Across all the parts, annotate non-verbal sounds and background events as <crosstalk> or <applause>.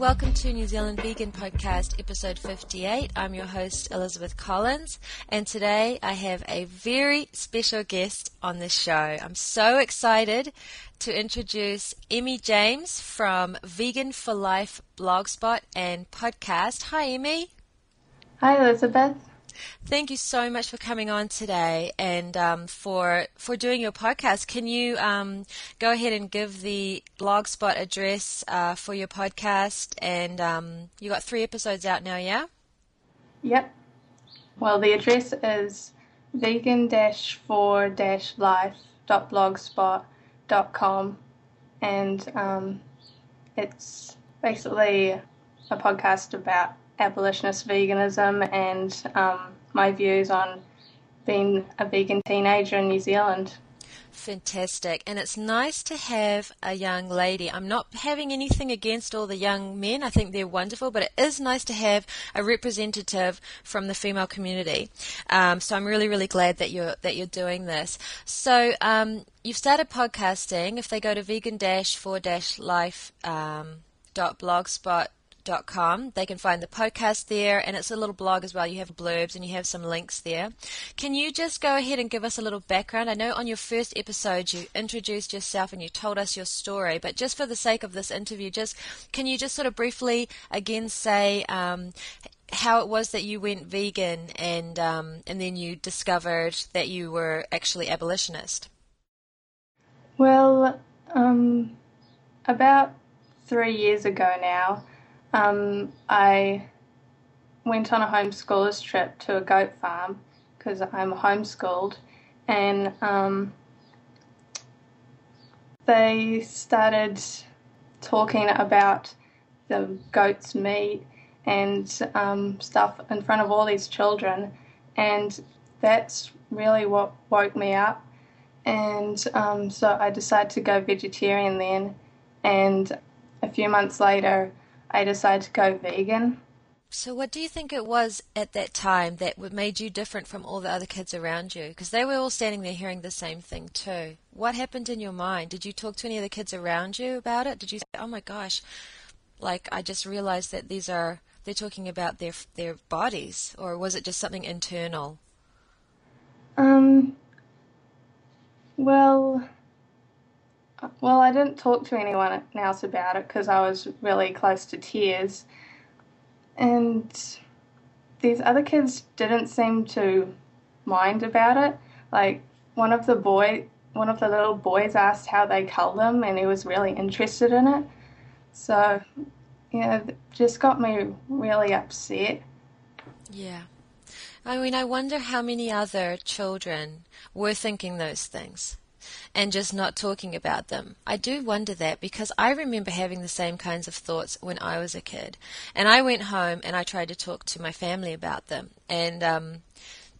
welcome to New Zealand Vegan Podcast, episode 58. I'm your host, Elizabeth Collins, and today I have a very special guest on the show. I'm so excited to introduce Emmy James from Vegan for Life blogspot and podcast. Hi, Emmy. Hi, Elizabeth. Thank you so much for coming on today and um, for for doing your podcast. Can you um, go ahead and give the blogspot address uh, for your podcast? And um, you got three episodes out now, yeah? Yep. Well, the address is vegan-for-life.blogspot.com, and um, it's basically a podcast about abolitionist veganism and um, my views on being a vegan teenager in New Zealand. Fantastic. And it's nice to have a young lady. I'm not having anything against all the young men. I think they're wonderful, but it is nice to have a representative from the female community. Um, so I'm really, really glad that you're that you're doing this. So um, you've started podcasting. If they go to vegan-for-life They can find the podcast there, and it's a little blog as well. You have blurbs and you have some links there. Can you just go ahead and give us a little background? I know on your first episode you introduced yourself and you told us your story, but just for the sake of this interview, just can you just sort of briefly again say um, how it was that you went vegan and um, and then you discovered that you were actually abolitionist? Well, um, about three years ago now, um, I went on a homeschoolers trip to a goat farm because I'm homeschooled, and um, they started talking about the goat's meat and um, stuff in front of all these children, and that's really what woke me up. And um, so I decided to go vegetarian then, and a few months later, I decided to go vegan. So, what do you think it was at that time that made you different from all the other kids around you? Because they were all standing there hearing the same thing too. What happened in your mind? Did you talk to any of the kids around you about it? Did you say, "Oh my gosh, like I just realized that these are they're talking about their their bodies," or was it just something internal? Um. Well, well, I didn't talk to anyone else about it because I was really close to tears. And these other kids didn't seem to mind about it. Like one of the boy, one of the little boys asked how they cull them, and he was really interested in it. So, you yeah, just got me really upset. Yeah. I mean, I wonder how many other children were thinking those things and just not talking about them. I do wonder that because I remember having the same kinds of thoughts when I was a kid. And I went home and I tried to talk to my family about them. And um,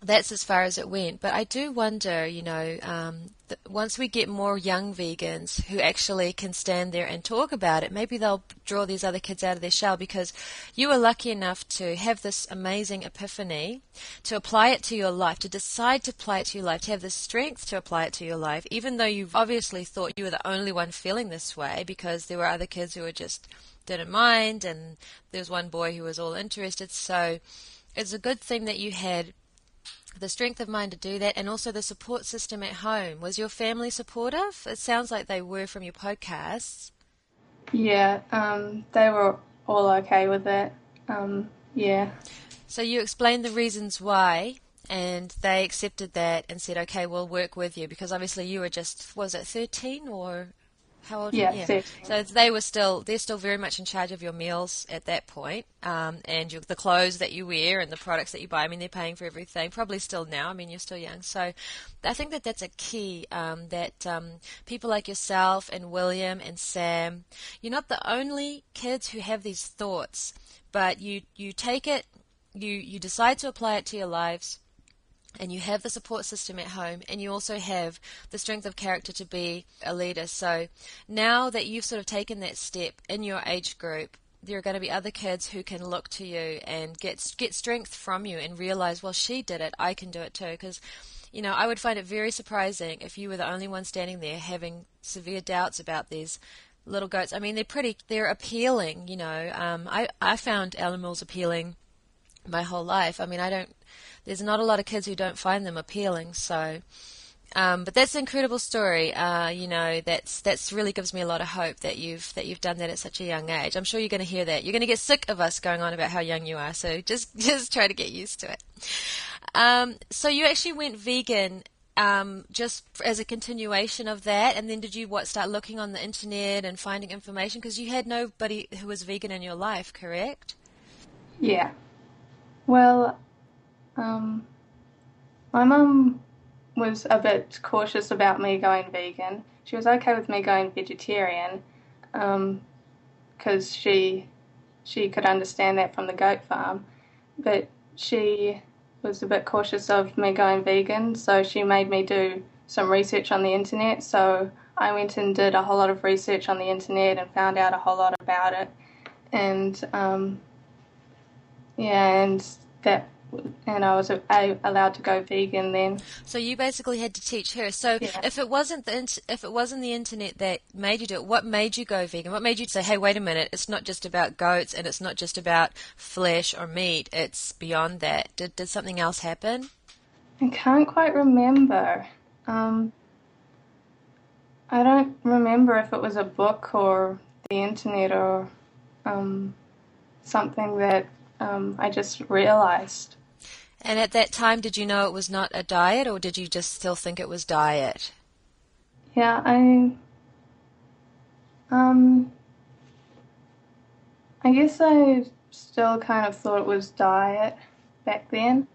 that's as far as it went. But I do wonder, you know, um, once we get more young vegans who actually can stand there and talk about it, maybe they'll draw these other kids out of their shell because you were lucky enough to have this amazing epiphany, to apply it to your life, to decide to apply it to your life, to have the strength to apply it to your life, even though you obviously thought you were the only one feeling this way because there were other kids who were just didn't mind and there was one boy who was all interested. So it's a good thing that you had the strength of mind to do that and also the support system at home. Was your family supportive? It sounds like they were from your podcasts. Yeah, um, they were all okay with it. Um, yeah. So you explained the reasons why, and they accepted that and said, "Okay, we'll work with you," because obviously you were just was it thirteen or how old? Yeah, yeah. So they were still they're still very much in charge of your meals at that point, um, and your, the clothes that you wear and the products that you buy. I mean, they're paying for everything. Probably still now. I mean, you're still young, so I think that that's a key. Um, that um, people like yourself and William and Sam, you're not the only kids who have these thoughts, but you you take it, you you decide to apply it to your lives and you have the support system at home and you also have the strength of character to be a leader. So now that you've sort of taken that step in your age group, there are going to be other kids who can look to you and get get strength from you and realize, well, she did it, I can do it too. Because, you know, I would find it very surprising if you were the only one standing there having severe doubts about these little goats. I mean, they're pretty, they're appealing. You know, um, I I found animals appealing my whole life. I mean, I don't. There's not a lot of kids who don't find them appealing. So, um, but that's an incredible story. Uh, you know, that's that's really gives me a lot of hope that you've that you've done that at such a young age. I'm sure you're going to hear that. You're going to get sick of us going on about how young you are. So <laughs> just just try to get used to it. Um, so you actually went vegan um, just as a continuation of that, and then did you what start looking on the internet and finding information because you had nobody who was vegan in your life, correct? Yeah. Well, um, my mum was a bit cautious about me going vegan. She was okay with me going vegetarian because um, she she could understand that from the goat farm, but she was a bit cautious of me going vegan, so she made me do some research on the internet. So I went and did a whole lot of research on the internet and found out a whole lot about it, and um, yeah, and that and I was allowed to go vegan then. So you basically had to teach her. So yeah. if it wasn't the if it wasn't the internet that made you do it, what made you go vegan? What made you say, "Hey, wait a minute! It's not just about goats, and it's not just about flesh or meat. It's beyond that." Did did something else happen? I can't quite remember. Um, I don't remember if it was a book or the internet or um, something that um, I just realized. And at that time, did you know it was not a diet, or did you just still think it was diet? Yeah, I. Um. I guess I still kind of thought it was diet back then.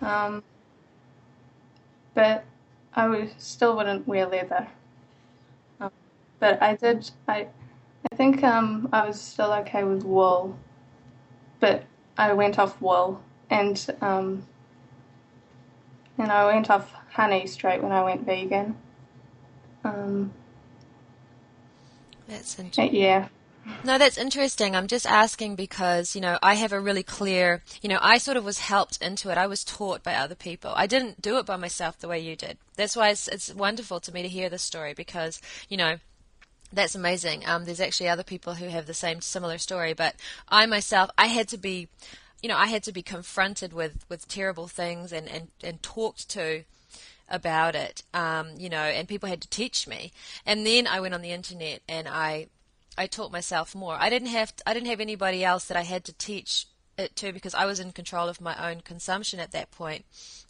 Um. But I was, still wouldn't wear leather. Um, but I did. I. I think um, I was still okay with wool, but I went off wool and um, and I went off honey straight when I went vegan. Um, that's interesting. Yeah. No, that's interesting. I'm just asking because, you know, I have a really clear, you know, I sort of was helped into it. I was taught by other people. I didn't do it by myself the way you did. That's why it's, it's wonderful to me to hear this story because, you know, that's amazing. Um, there's actually other people who have the same similar story, but I myself, I had to be you know, I had to be confronted with, with terrible things and, and, and talked to about it, um, you know, and people had to teach me. And then I went on the internet and I, I taught myself more. I didn't have, to, I didn't have anybody else that I had to teach it to because I was in control of my own consumption at that point.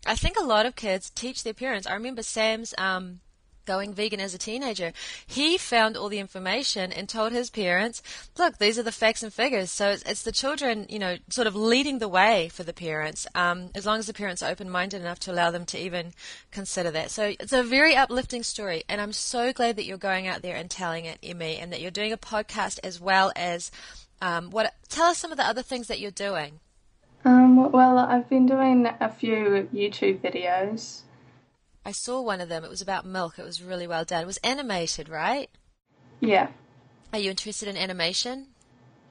I think a lot of kids teach their parents. I remember Sam's, um, going vegan as a teenager, he found all the information and told his parents, look, these are the facts and figures. So it's, it's the children, you know, sort of leading the way for the parents, um, as long as the parents are open minded enough to allow them to even consider that. So it's a very uplifting story. And I'm so glad that you're going out there and telling it, Emmy, and that you're doing a podcast as well as um, what. Tell us some of the other things that you're doing. Um, well, I've been doing a few YouTube videos I saw one of them. It was about milk. It was really well done. It was animated, right? Yeah. Are you interested in animation?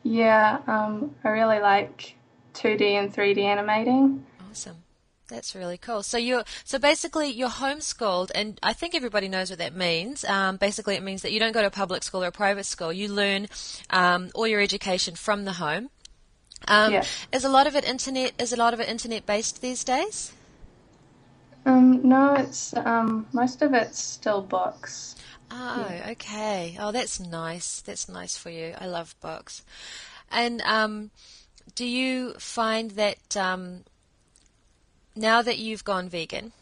Yeah, um, I really like 2D and 3D animating. Awesome. That's really cool. So you're so basically you're homeschooled, and I think everybody knows what that means. Um, basically, it means that you don't go to a public school or a private school. You learn um, all your education from the home. Um, yeah. Is a lot of it internet? Is a lot of it internet based these days? Um, no, it's um, most of it's still books. Oh, yeah. okay. Oh, that's nice. That's nice for you. I love books. And um, do you find that um, now that you've gone vegan,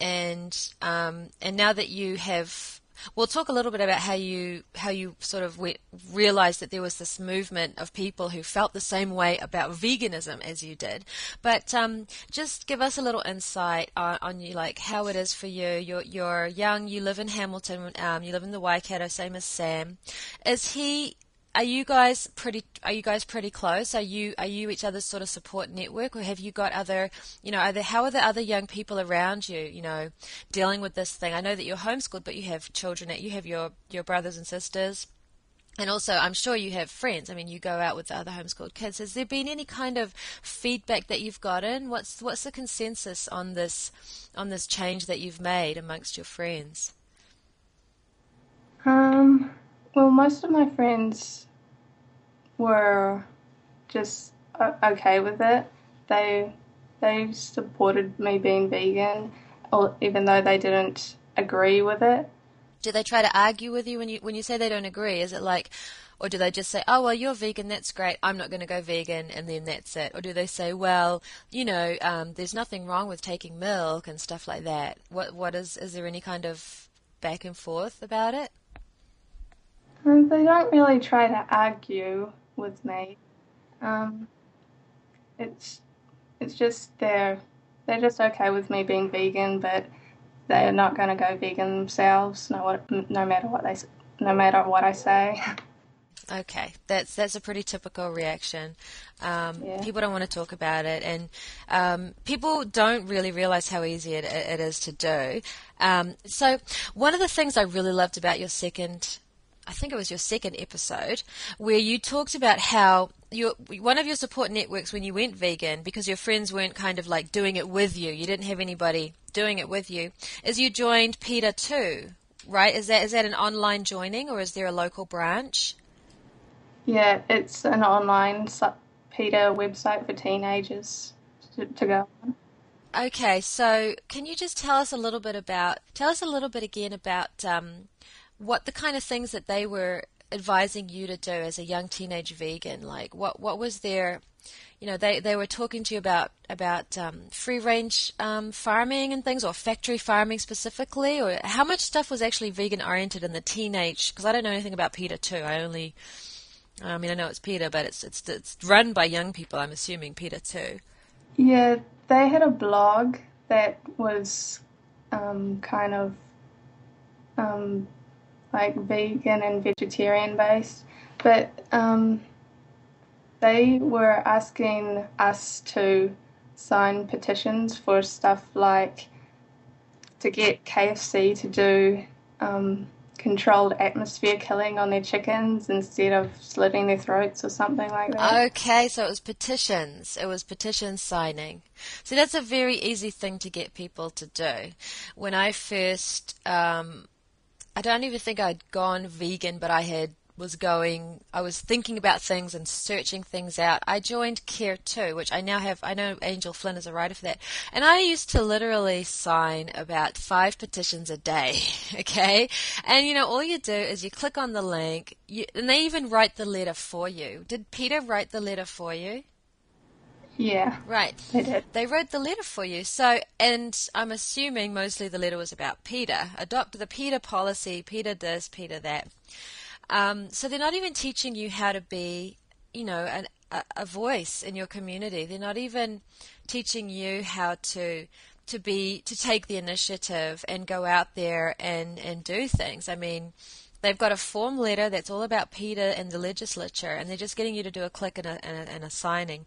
and um, and now that you have We'll talk a little bit about how you how you sort of realized that there was this movement of people who felt the same way about veganism as you did. But um, just give us a little insight on, on, you, like how it is for you. You're you're young. You live in Hamilton. Um, you live in the Waikato, same as Sam. Is he are you guys pretty are you guys pretty close are you are you each other's sort of support network or have you got other you know are there, how are the other young people around you you know dealing with this thing i know that you're homeschooled but you have children you have your your brothers and sisters and also, I'm sure you have friends. I mean, you go out with the other homeschooled kids. Has there been any kind of feedback that you've gotten? What's what's the consensus on this on this change that you've made amongst your friends? Um, Well, most of my friends were just okay with it. They they supported me being vegan, even though they didn't agree with it. Do they try to argue with you when you when you say they don't agree? Is it like, or do they just say, "Oh well, you're vegan, that's great. I'm not going to go vegan," and then that's it? Or do they say, "Well, you know, um, there's nothing wrong with taking milk and stuff like that"? What what is is there any kind of back and forth about it? Um, they don't really try to argue with me. Um, it's it's just they're they're just okay with me being vegan, but they're not going to go vegan themselves. No, what, no matter what they no matter what I say. <laughs> Okay, that's that's a pretty typical reaction. Um, yeah. People don't want to talk about it, and um, people don't really realize how easy it, it is to do. Um, so, one of the things I really loved about your second I think it was your second episode, where you talked about how your one of your support networks when you went vegan, because your friends weren't kind of like doing it with you, you didn't have anybody doing it with you, is you joined PETA too, right? Is that is that an online joining or is there a local branch? Yeah, it's an online PETA website for teenagers to, to go on. Okay, so can you just tell us a little bit about, tell us a little bit again about um, what the kind of things that they were advising you to do as a young teenage vegan? Like, what what was their, you know, they, they were talking to you about about um, free range um, farming and things, or factory farming specifically, or how much stuff was actually vegan oriented in the teenage? Because I don't know anything about PETA too. I only, I mean, I know it's PETA, but it's it's it's run by young people. I'm assuming PETA too. Yeah, they had a blog that was um, kind of um, like vegan and vegetarian based, but um, they were asking us to sign petitions for stuff like to get KFC to do um, controlled atmosphere killing on their chickens instead of slitting their throats or something like that. Okay, so it was petitions. It was petition signing. So that's a very easy thing to get people to do. When I first um, I don't even think I'd gone vegan, but I had was going, I was thinking about things and searching things out. I joined Care2, which I now have, I know Angel Flynn is a writer for that. And I used to literally sign about five petitions a day, <laughs> okay? And you know, all you do is you click on the link, you, and they even write the letter for you. Did PETA write the letter for you? Yeah. Right. They did. They wrote the letter for you. So, and I'm assuming mostly the letter was about PETA. Adopt the PETA policy, PETA this, PETA that. Um, so they're not even teaching you how to be, you know, an, a, a voice in your community. They're not even teaching you how to to be to take the initiative and go out there and and do things. I mean, they've got a form letter that's all about PETA and the legislature, and they're just getting you to do a click and a, and a, and a signing.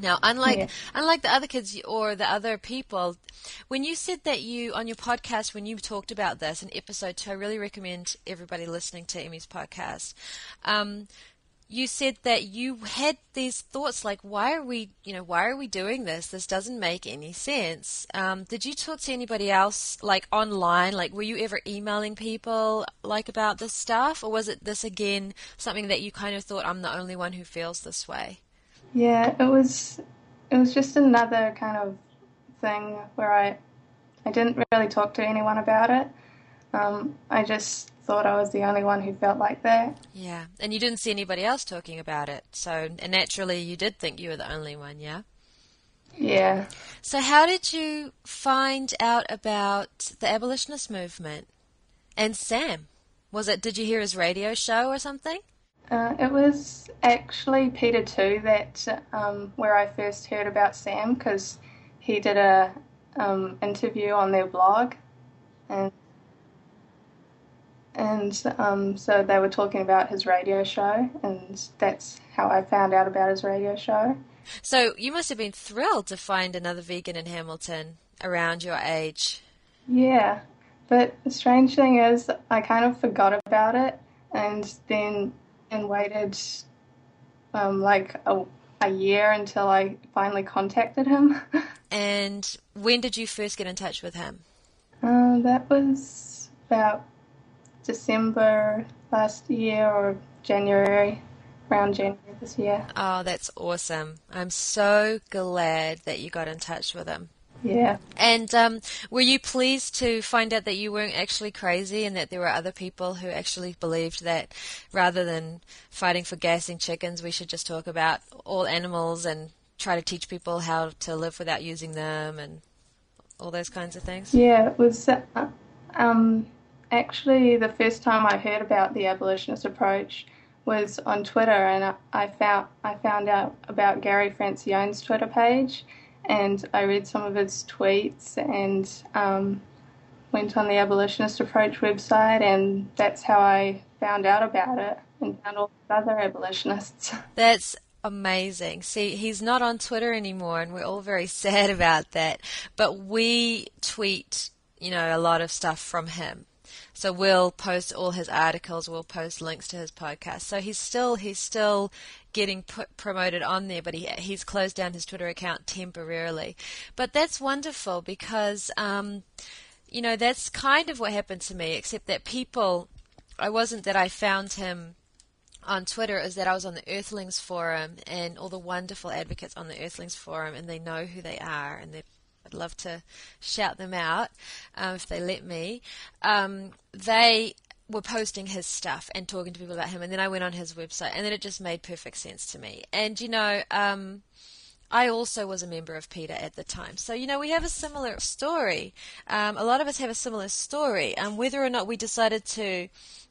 Now, unlike yeah. unlike the other kids or the other people, when you said that you on your podcast when you talked about this in episode two, I really recommend everybody listening to Emmy's podcast. Um, you said that you had these thoughts like, why are we, you know, why are we doing this? This doesn't make any sense. Um, did you talk to anybody else, like online? Like, were you ever emailing people like about this stuff, or was it this again something that you kind of thought I'm the only one who feels this way? Yeah, it was it was just another kind of thing where I I didn't really talk to anyone about it. Um, I just thought I was the only one who felt like that. Yeah, and you didn't see anybody else talking about it, so naturally you did think you were the only one, yeah. Yeah. So how did you find out about the abolitionist movement and Sam? Was it? Did you hear his radio show or something? Uh, it was actually PETA too that um, where I first heard about Sam because he did a um, interview on their blog, and and um, so they were talking about his radio show, and that's how I found out about his radio show. So you must have been thrilled to find another vegan in Hamilton around your age. Yeah, but the strange thing is, I kind of forgot about it, and then and waited um, like a, a year until I finally contacted him. <laughs> and when did you first get in touch with him? Uh, that was about December last year or January, around January this year. Oh, that's awesome. I'm so glad that you got in touch with him. Yeah. And um, were you pleased to find out that you weren't actually crazy and that there were other people who actually believed that rather than fighting for gassing chickens, we should just talk about all animals and try to teach people how to live without using them and all those kinds of things? Yeah, it was uh, um, actually the first time I heard about the abolitionist approach was on Twitter, and I found I found out about Gary Francione's Twitter page, and I read some of his tweets and um, went on the abolitionist approach website, and that's how I found out about it and found all the other abolitionists. <laughs> That's amazing. See, he's not on Twitter anymore, and we're all very <laughs> sad about that. But we tweet, you know, a lot of stuff from him. So we'll post all his articles. We'll post links to his podcast. So he's still he's still getting put, promoted on there, but he he's closed down his Twitter account temporarily. But that's wonderful because um, you know that's kind of what happened to me, except that people. I wasn't that I found him on Twitter is that I was on the Earthlings forum and all the wonderful advocates on the Earthlings forum, and they know who they are, and I'd love to shout them out um, if they let me. Um, they were posting his stuff and talking to people about him, and then I went on his website, and then it just made perfect sense to me. And you know, um, I also was a member of PETA at the time. So, you know, we have a similar story. Um, a lot of us have a similar story. And um, whether or not we decided to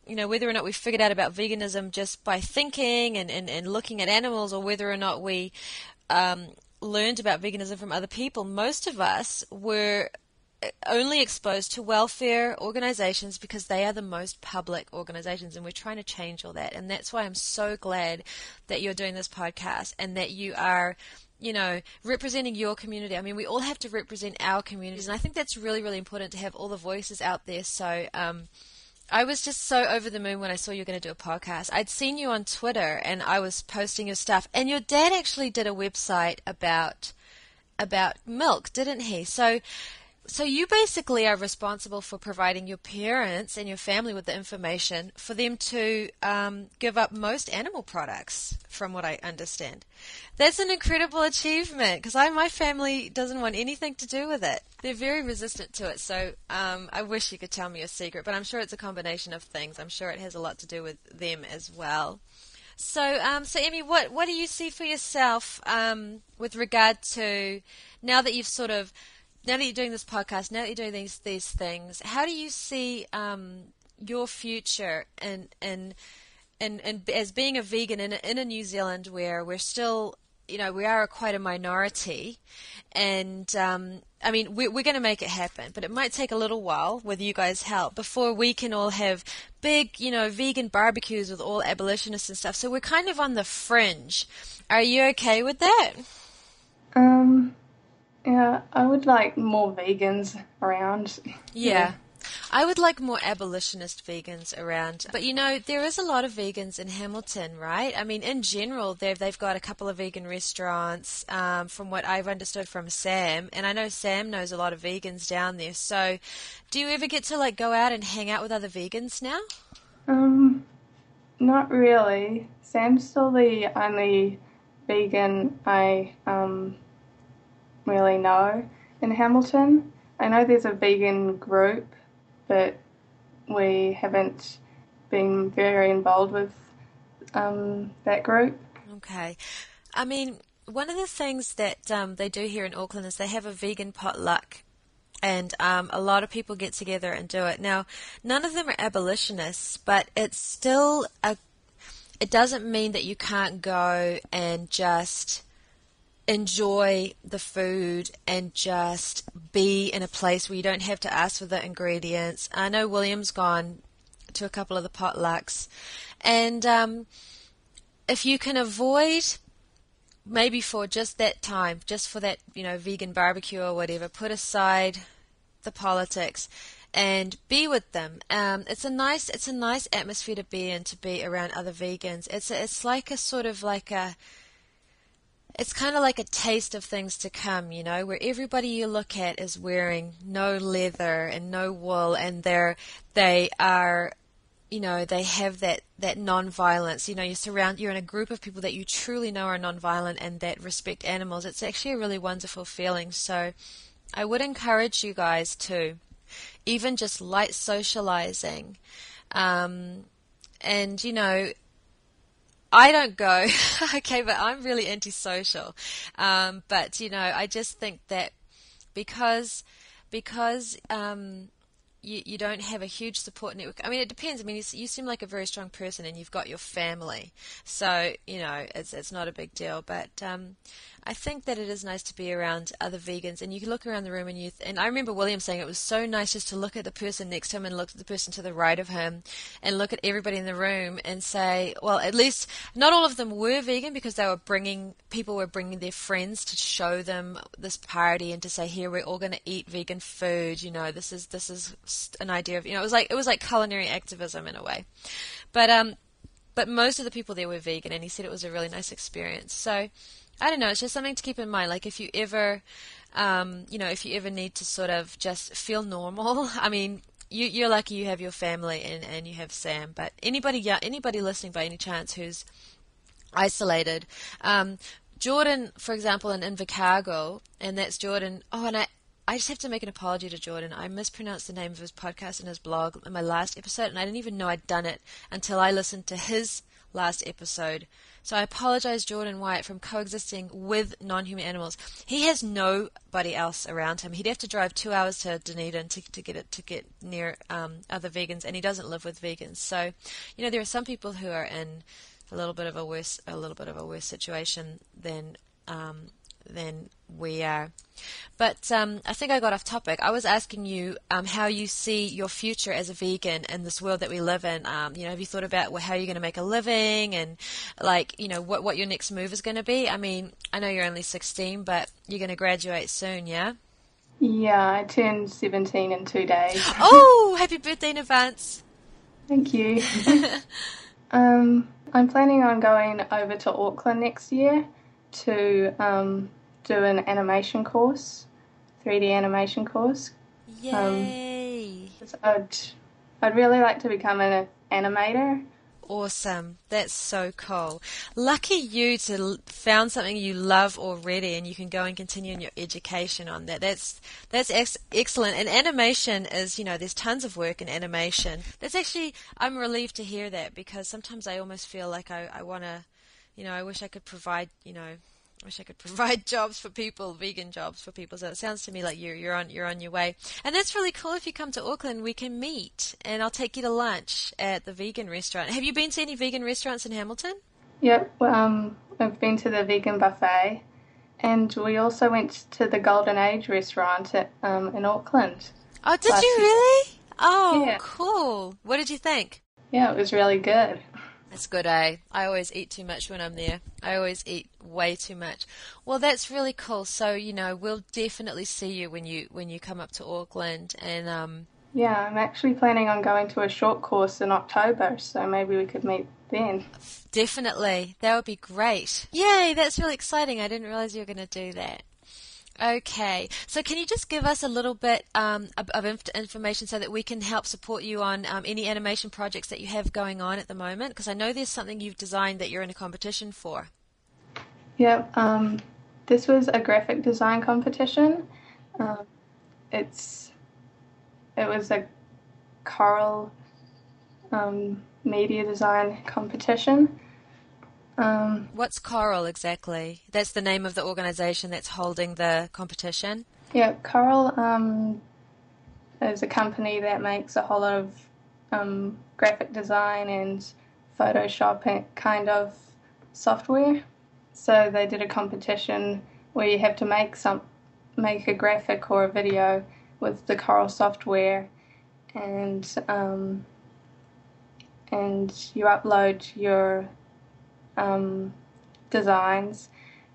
you know, whether or not we figured out about veganism just by thinking and, and, and looking at animals, or whether or not we um, learned about veganism from other people, most of us were only exposed to welfare organizations because they are the most public organizations and we're trying to change all that. And that's why I'm so glad that you're doing this podcast and that you are you know representing your community. I mean we all have to represent our communities. And I think that's really really important to have all the voices out there. So um, I was just so over the moon when I saw you were going to do a podcast. I'd seen you on Twitter and I was posting your stuff. And your dad actually did a website about about milk, didn't he? So so you basically are responsible for providing your parents and your family with the information for them to um, give up most animal products, from what I understand. That's an incredible achievement because my family doesn't want anything to do with it. They're very resistant to it. So um, I wish you could tell me a secret, but I'm sure it's a combination of things. I'm sure it has a lot to do with them as well. So, um, so Emmy, what what do you see for yourself um, with regard to now that you've sort of now that you're doing this podcast, now that you're doing these these things, how do you see um, your future and and and and as being a vegan in a, in a New Zealand where we're still you know we are quite a minority, and um, I mean we're, we're going to make it happen, but it might take a little while with you guys' help before we can all have big you know vegan barbecues with all abolitionists and stuff. So we're kind of on the fringe. Are you okay with that? Um, yeah, I would like more vegans around. Yeah. I would like more abolitionist vegans around. But you know, there is a lot of vegans in Hamilton, right? I mean, in general, they've, they've got a couple of vegan restaurants, um, from what I've understood from Sam. And I know Sam knows a lot of vegans down there. So do you ever get to like go out and hang out with other vegans now? Um, not really. Sam's still the only vegan I, um, really know in Hamilton. I know there's a vegan group, but we haven't been very involved with um, that group. Okay. I mean, one of the things that um, they do here in Auckland is they have a vegan potluck. And um, a lot of people get together and do it. Now, none of them are abolitionists, but it's still a. It doesn't mean that you can't go and just enjoy the food and just be in a place where you don't have to ask for the ingredients. I know William's gone to a couple of the potlucks, and um, if you can avoid maybe for just that time, just for that you know vegan barbecue or whatever, put aside the politics and be with them. Um, it's a nice it's a nice atmosphere to be in to be around other vegans. It's a, it's like a sort of like a it's kind of like a taste of things to come, you know, where everybody you look at is wearing no leather and no wool, and they're they are you know they have that that non-violence. You know you surround you're in a group of people that you truly know are non-violent and that respect animals. It's actually a really wonderful feeling. So i would encourage you guys to even just light socializing um, and you know I don't go, <laughs> okay, but I'm really antisocial. Um, but you know, I just think that because because um, you, you don't have a huge support network. I mean, it depends. I mean, you, you, seem like a very strong person, and you've got your family, so you know it's it's not a big deal. But um, I think that it is nice to be around other vegans, and you can look around the room, and you. Th- and I remember William saying it was so nice just to look at the person next to him, and look at the person to the right of him, and look at everybody in the room, and say, well, at least not all of them were vegan because they were bringing people were bringing their friends to show them this party and to say, here we're all going to eat vegan food. You know, this is this is an idea of you know it was like it was like culinary activism in a way, but um, but most of the people there were vegan, and he said it was a really nice experience. So I don't know, it's just something to keep in mind. Like if you ever, um, you know, if you ever need to sort of just feel normal. <laughs> I mean, you, you're lucky you have your family and, and you have Sam, but anybody, yeah, anybody listening by any chance who's isolated. Um, Jordan, for example, in Invercargill, and that's Jordan. Oh, and I, I just have to make an apology to Jordan. I mispronounced the name of his podcast and his blog in my last episode, and I didn't even know I'd done it until I listened to his last episode. So I apologize, Jordan White, from coexisting with non-human animals. He has nobody else around him. He'd have to drive two hours to Dunedin to, to get it to get near um, other vegans, and he doesn't live with vegans. So, you know, there are some people who are in a little bit of a worse a little bit of a worse situation than um, than we are. But um, I think I got off topic. I was asking you um, how you see your future as a vegan in this world that we live in. Um, you know, have you thought about how you're going to make a living and like you know what what your next move is going to be? I mean, I know you're only 16, but you're going to graduate soon, yeah? Yeah, I turned 17 in two days. <laughs> oh, happy birthday in advance! Thank you. <laughs> um, I'm planning on going over to Auckland next year to um, do an animation course, 3D animation course. Yay! Um, I'd, I'd really like to become an animator. Awesome. That's so cool. Lucky you to found something you love already and you can go and continue in your education on that. That's that's ex- excellent. And animation is, you know, there's tons of work in animation. That's actually I'm relieved to hear that because sometimes I almost feel like I, I want to you know, I wish I could provide, you know, wish I could <laughs> provide jobs for people, vegan jobs for people. So it sounds to me like you're you're on you're on your way, and that's really cool. If you come to Auckland, we can meet, and I'll take you to lunch at the vegan restaurant. Have you been to any vegan restaurants in Hamilton? Yep, um, I've been to the vegan buffet, and we also went to the Golden Age restaurant at, um, in Auckland. Oh, did you really? Oh, yeah. cool. What did you think? Yeah, it was really good. That's good, eh? I always eat too much when I'm there. I always eat way too much. Well, that's really cool. So, you know, we'll definitely see you when you when you come up to Auckland and um Yeah, I'm actually planning on going to a short course in October, so maybe we could meet then. Definitely. That would be great. Yay, that's really exciting. I didn't realize you were going to do that. Okay, so can you just give us a little bit um, of, of inf- information so that we can help support you on um, any animation projects that you have going on at the moment? Because I know there's something you've designed that you're in a competition for. Yep, um, this was a graphic design competition. Um, it's it was a Corel um, media design competition. Um, What's Corel exactly? That's the name of the organisation that's holding the competition. Yeah, Corel um, is a company that makes a whole lot of um, graphic design and Photoshop kind of software. So they did a competition where you have to make some make a graphic or a video with the Corel software, and um, and you upload your um, designs,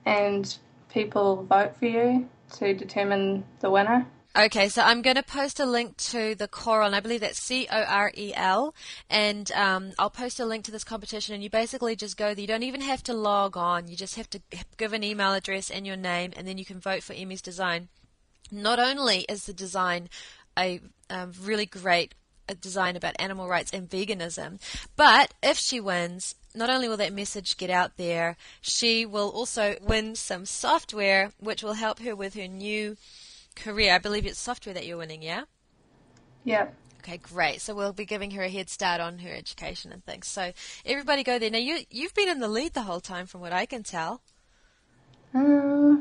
and people vote for you to determine the winner. Okay, so I'm going to post a link to the Corel, and I believe that's C O R E L, and um, I'll post a link to this competition. And you basically just go there. You don't even have to log on. You just have to give an email address and your name, and then you can vote for Emmy's design. Not only is the design a um, really great a design about animal rights and veganism. But if she wins, not only will that message get out there, she will also win some software which will help her with her new career. I believe it's software that you're winning, yeah? Yeah. Okay, great. So we'll be giving her a head start on her education and things. So everybody go there. Now you you've been in the lead the whole time, from what I can tell. Uh,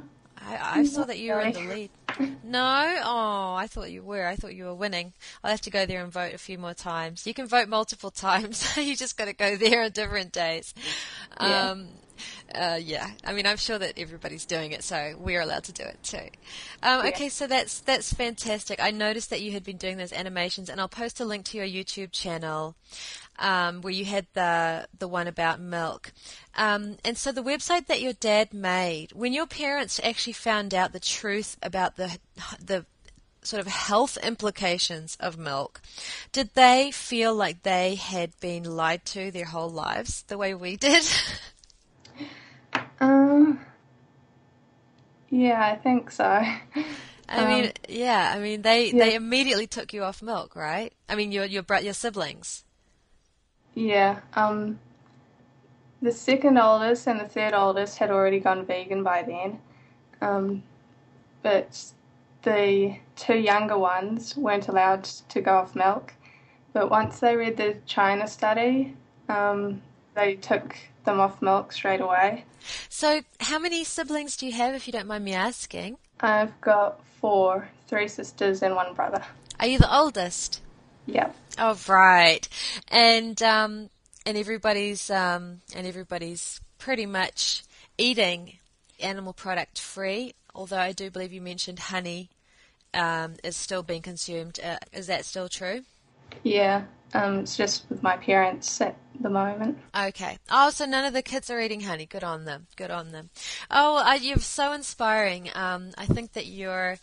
I, I saw that you were in the lead. <laughs> No? Oh, I thought you were. I thought you were winning. I'll have to go there and vote a few more times. You can vote multiple <laughs> times. <laughs> you just got to go there on different days. Yeah. Um, uh, yeah, I mean, I'm sure that everybody's doing it, so we're allowed to do it too. Um, Yeah. Okay, so that's that's fantastic. I noticed that you had been doing those animations, and I'll post a link to your YouTube channel um, where you had the the one about milk. Um, and so the website that your dad made, when your parents actually found out the truth about the the sort of health implications of milk, did they feel like they had been lied to their whole lives the way we did? <laughs> um, yeah, I think so. <laughs> I mean, Um, yeah. I mean, they yeah. they immediately took you off milk, right? I mean, your your your siblings. Yeah, um, the second oldest and the third oldest had already gone vegan by then. Um, but the two younger ones weren't allowed to go off milk. But once they read the China study, um, they took them off milk straight away. So, how many siblings do you have, if you don't mind me asking? I've got four, three sisters and one brother. Are you the oldest? Yep. Oh, right. And um, and everybody's um, and everybody's pretty much eating animal product free. Although I do believe you mentioned honey um, is still being consumed. Uh, is that still true? Yeah. Um, it's just with my parents at the moment. Okay. Oh, so none of the kids are eating honey. Good on them. Good on them. Oh, uh, you're so inspiring. Um, I think that you're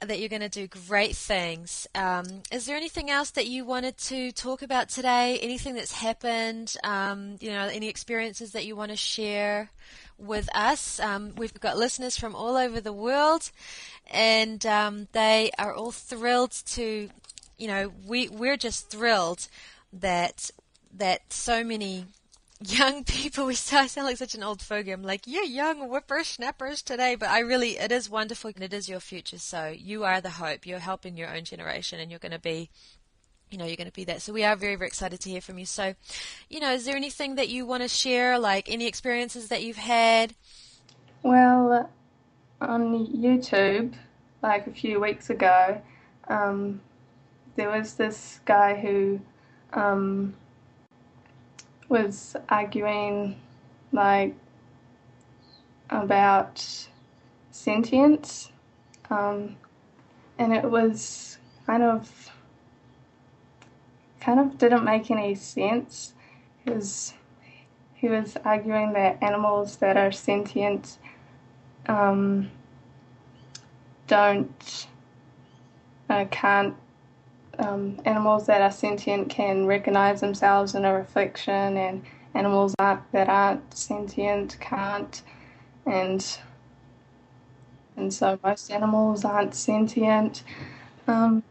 that you're going to do great things. Um, is there anything else that you wanted to talk about today? Anything that's happened? Um, you know, any experiences that you want to share with us? Um, we've got listeners from all over the world, and um, they are all thrilled to. You know, we we're just thrilled that that so many young <laughs> people we I sound like such an old fogey. I'm like, you're young whippersnappers today, but I really it is wonderful it is your future. So you are the hope. You're helping your own generation and you're gonna be you know, you're going to be that. So we are very, very excited to hear from you. So, you know, is there anything that you want to share, like any experiences that you've had? Well, on YouTube, like a few weeks ago, um, there was this guy who um, was arguing like about sentience, um, and it was kind of kind of didn't make any sense. He was he was arguing that animals that are sentient um, don't uh, can't um, animals that are sentient can recognize themselves in a reflection and animals that aren't sentient can't. And and so most animals aren't sentient. Um,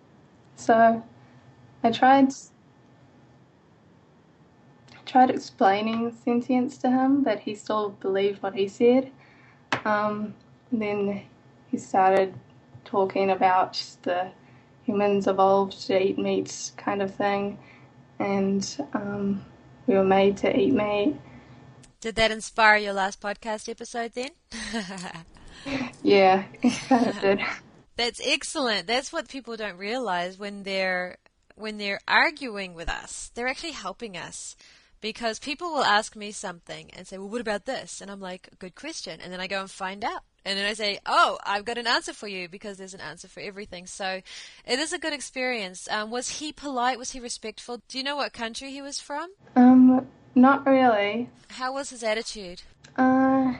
so I tried tried explaining sentience to him but he still believed what he said. Um, then he started talking about the humans evolved to eat meat kind of thing, and um, we were made to eat meat. Did that inspire your last podcast episode then? <laughs> Yeah, <laughs> it kind of did. <laughs> That's excellent. That's what people don't realize when they're when they're arguing with us. They're actually helping us because people will ask me something and say, "Well, what about this?" And I'm like, "Good question." And then I go and find out. And then I say, "Oh, I've got an answer for you because there's an answer for everything." So, it is a good experience. Um, was he polite? Was he respectful? Do you know what country he was from? Um, not really. How was his attitude? Uh,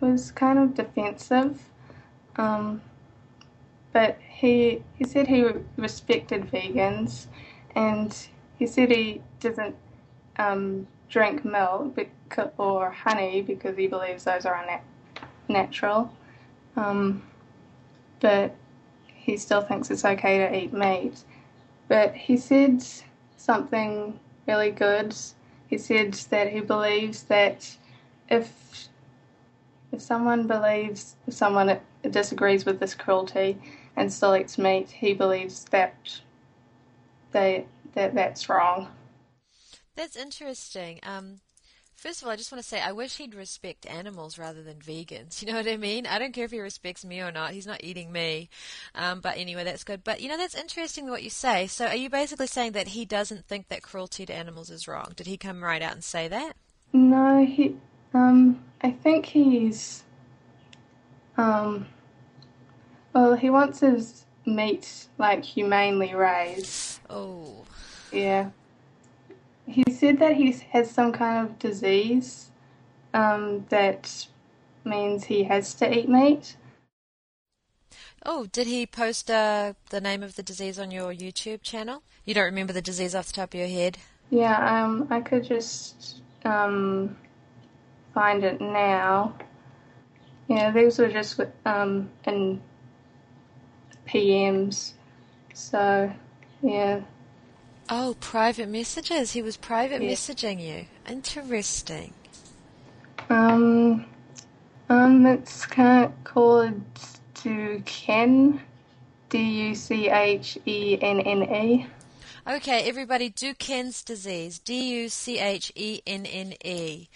it was kind of defensive. Um, but he he said he respected vegans, and he said he doesn't um, drink milk or honey because he believes those are unnatural. Natural. Um, but he still thinks it's okay to eat meat. but he said something really good. He said that he believes that if if someone believes if someone disagrees with this cruelty and still eats meat, he believes that they that that's wrong. That's interesting. Um, First of all, I just want to say I wish he'd respect animals rather than vegans. <laughs> You know what I mean? I don't care if he respects me or not. He's not eating me. Um, but anyway, that's good. But you know, that's interesting what you say. So are you basically saying that he doesn't think that cruelty to animals is wrong? Did he come right out and say that? No, he. Um, I think he's. Um. Well, he wants his meat like humanely raised. Oh. Yeah. He said that he has some kind of disease um, that means he has to eat meat. Oh, did he post uh, the name of the disease on your YouTube channel? You don't remember the disease off the top of your head? Yeah, um, I could just um, find it now. Yeah, these were just um, in PMs. So, yeah. Oh, private messages. He was private yeah. messaging you. Interesting. Um, um, it's kind of called Duchenne, D U C H E N N E. Okay, everybody, Duchenne's disease, D U C H E N N E.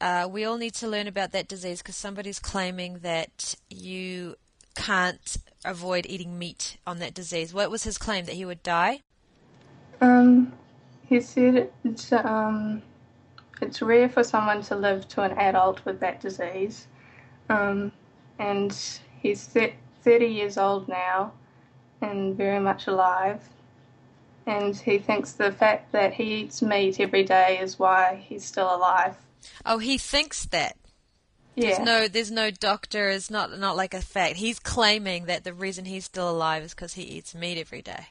Uh, we all need to learn about that disease because somebody's claiming that you can't avoid eating meat on that disease. What was his claim? That he would die? Um, he said it's um, it's rare for someone to live to an adult with that disease, um, and he's thirty years old now, and very much alive. And he thinks the fact that he eats meat every day is why he's still alive. Oh, he thinks that. Yeah. There's no, there's no doctor. It's not, not like a fact. He's claiming that the reason he's still alive is because he eats meat every day.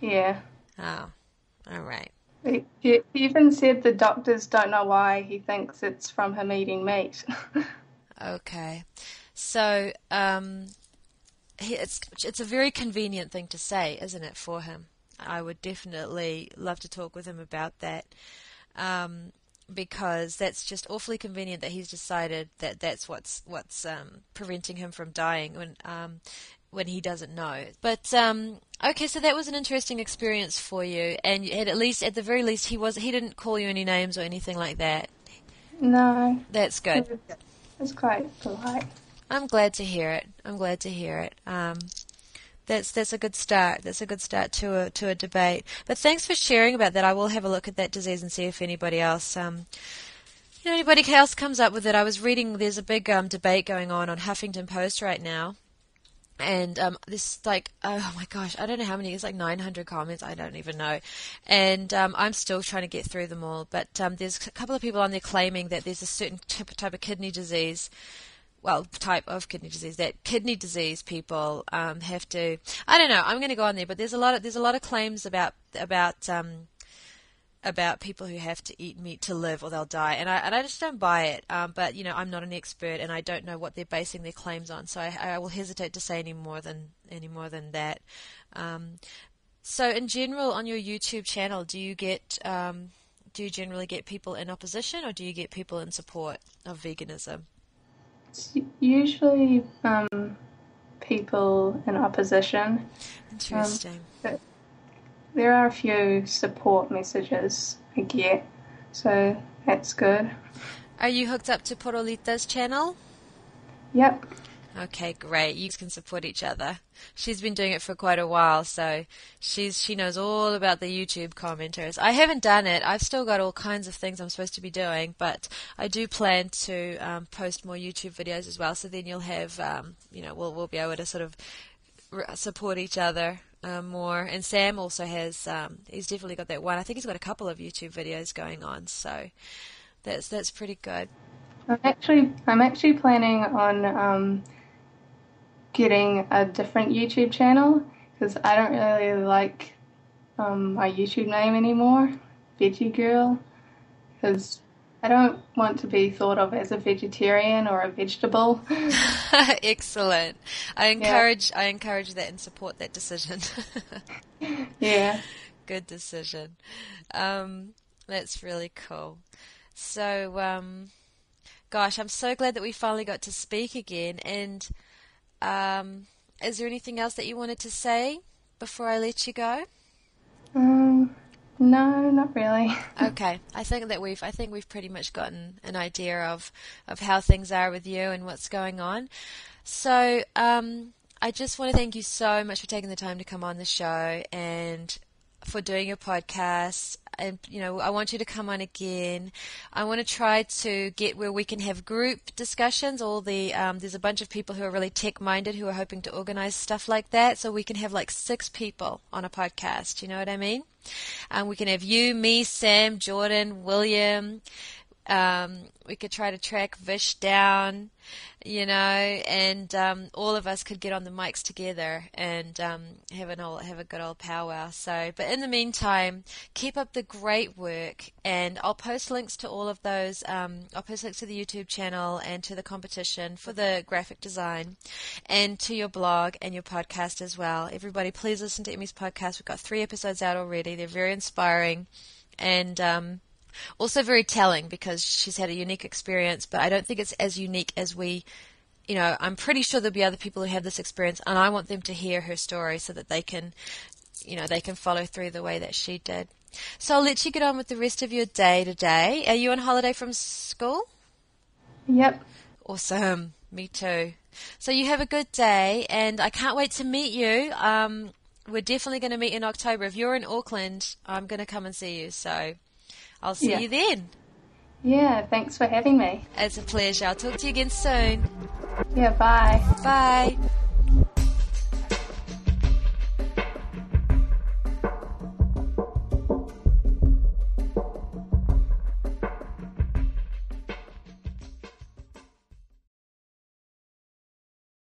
Yeah. Oh, all right. He even said the doctors don't know why he thinks it's from him eating meat. <laughs> okay, so um, it's it's a very convenient thing to say, isn't it, for him? I would definitely love to talk with him about that. Um, because that's just awfully convenient that he's decided that that's what's what's um, preventing him from dying when um, when he doesn't know. But um, okay, so that was an interesting experience for you, and at least, at the very least, he was he didn't call you any names or anything like that. No, that's good. It was quite polite. I'm glad to hear it. I'm glad to hear it. Um, that's that's a good start. That's a good start to a to a debate. But thanks for sharing about that. I will have a look at that disease and see if anybody else. Um, you know, anybody else comes up with it. I was reading. There's a big um, debate going on on Huffington Post right now and um, this like oh my gosh i don't know how many it's like 900 comments i don't even know. And um, i'm still trying to get through them all but um, there's a couple of people on there claiming that there's a certain type, of kidney disease well type of kidney disease that kidney disease people um, have to i don't know i'm going to go on there but there's a lot of there's a lot of claims about about um, about people who have to eat meat to live or they'll die, and I and I just don't buy it. Um, but you know, I'm not an expert, and I don't know what they're basing their claims on, so I, I will hesitate to say any more than any more than that. Um, so, in general, on your YouTube channel, do you get um, do you generally get people in opposition, or do you get people in support of veganism? It's usually um, people in opposition. Interesting. Um, there are a few support messages I get, so that's good. Are you hooked up to Porolita's channel? Yep. Okay, great. You can support each other. She's been doing it for quite a while, so she's she knows all about the YouTube commenters. I haven't done it. I've still got all kinds of things I'm supposed to be doing, but I do plan to um, post more YouTube videos as well. So then you'll have, um, you know, we'll we'll be able to sort of support each other um, more. And Sam also has, um, he's definitely got that one. I think he's got a couple of YouTube videos going on, so that's that's pretty good. I'm actually I'm actually planning on um, getting a different YouTube channel because I don't really like um, my YouTube name anymore, Veggie Girl, because I don't want to be thought of as a vegetarian or a vegetable. <laughs> <laughs> Excellent. I encourage yeah. I encourage that and support that decision. <laughs> yeah. Good decision. Um, that's really cool. So, um, gosh, I'm so glad that we finally got to speak again. And um, is there anything else that you wanted to say before I let you go? Um, no, not really. <laughs> okay, I think that we've I think we've pretty much gotten an idea of of how things are with you and what's going on. So, um, I just want to thank you so much for taking the time to come on the show and for doing your podcast. And, you know, I want you to come on again. I want to try to get where we can have group discussions. All the, um, there's a bunch of people who are really tech minded who are hoping to organize stuff like that. So we can have like six people on a podcast. You know what I mean? Um, we can have you, me, Sam, Jordan, William. Um, we could try to track Vish down, you know, and um, all of us could get on the mics together and um, have an old, have a good old powwow. So, but in the meantime, keep up the great work, and I'll post links to all of those. Um, I'll post links to the YouTube channel and to the competition for the graphic design, and to your blog and your podcast as well. Everybody, please listen to Emmy's podcast. We've got three episodes out already. They're very inspiring, and um, also very telling because she's had a unique experience, but I don't think it's as unique as we you know, I'm pretty sure there'll be other people who have this experience, and I want them to hear her story so that they can, you know, they can follow through the way that she did. So I'll let you get on with the rest of your day today. Are you on holiday from school? Yep. Awesome. Me too. So you have a good day, and I can't wait to meet you. Um, we're definitely going to meet in October. If you're in Auckland, I'm going to come and see you. So I'll see yeah. you then. Yeah, thanks for having me. It's a pleasure. I'll talk to you again soon. Yeah, bye. Bye.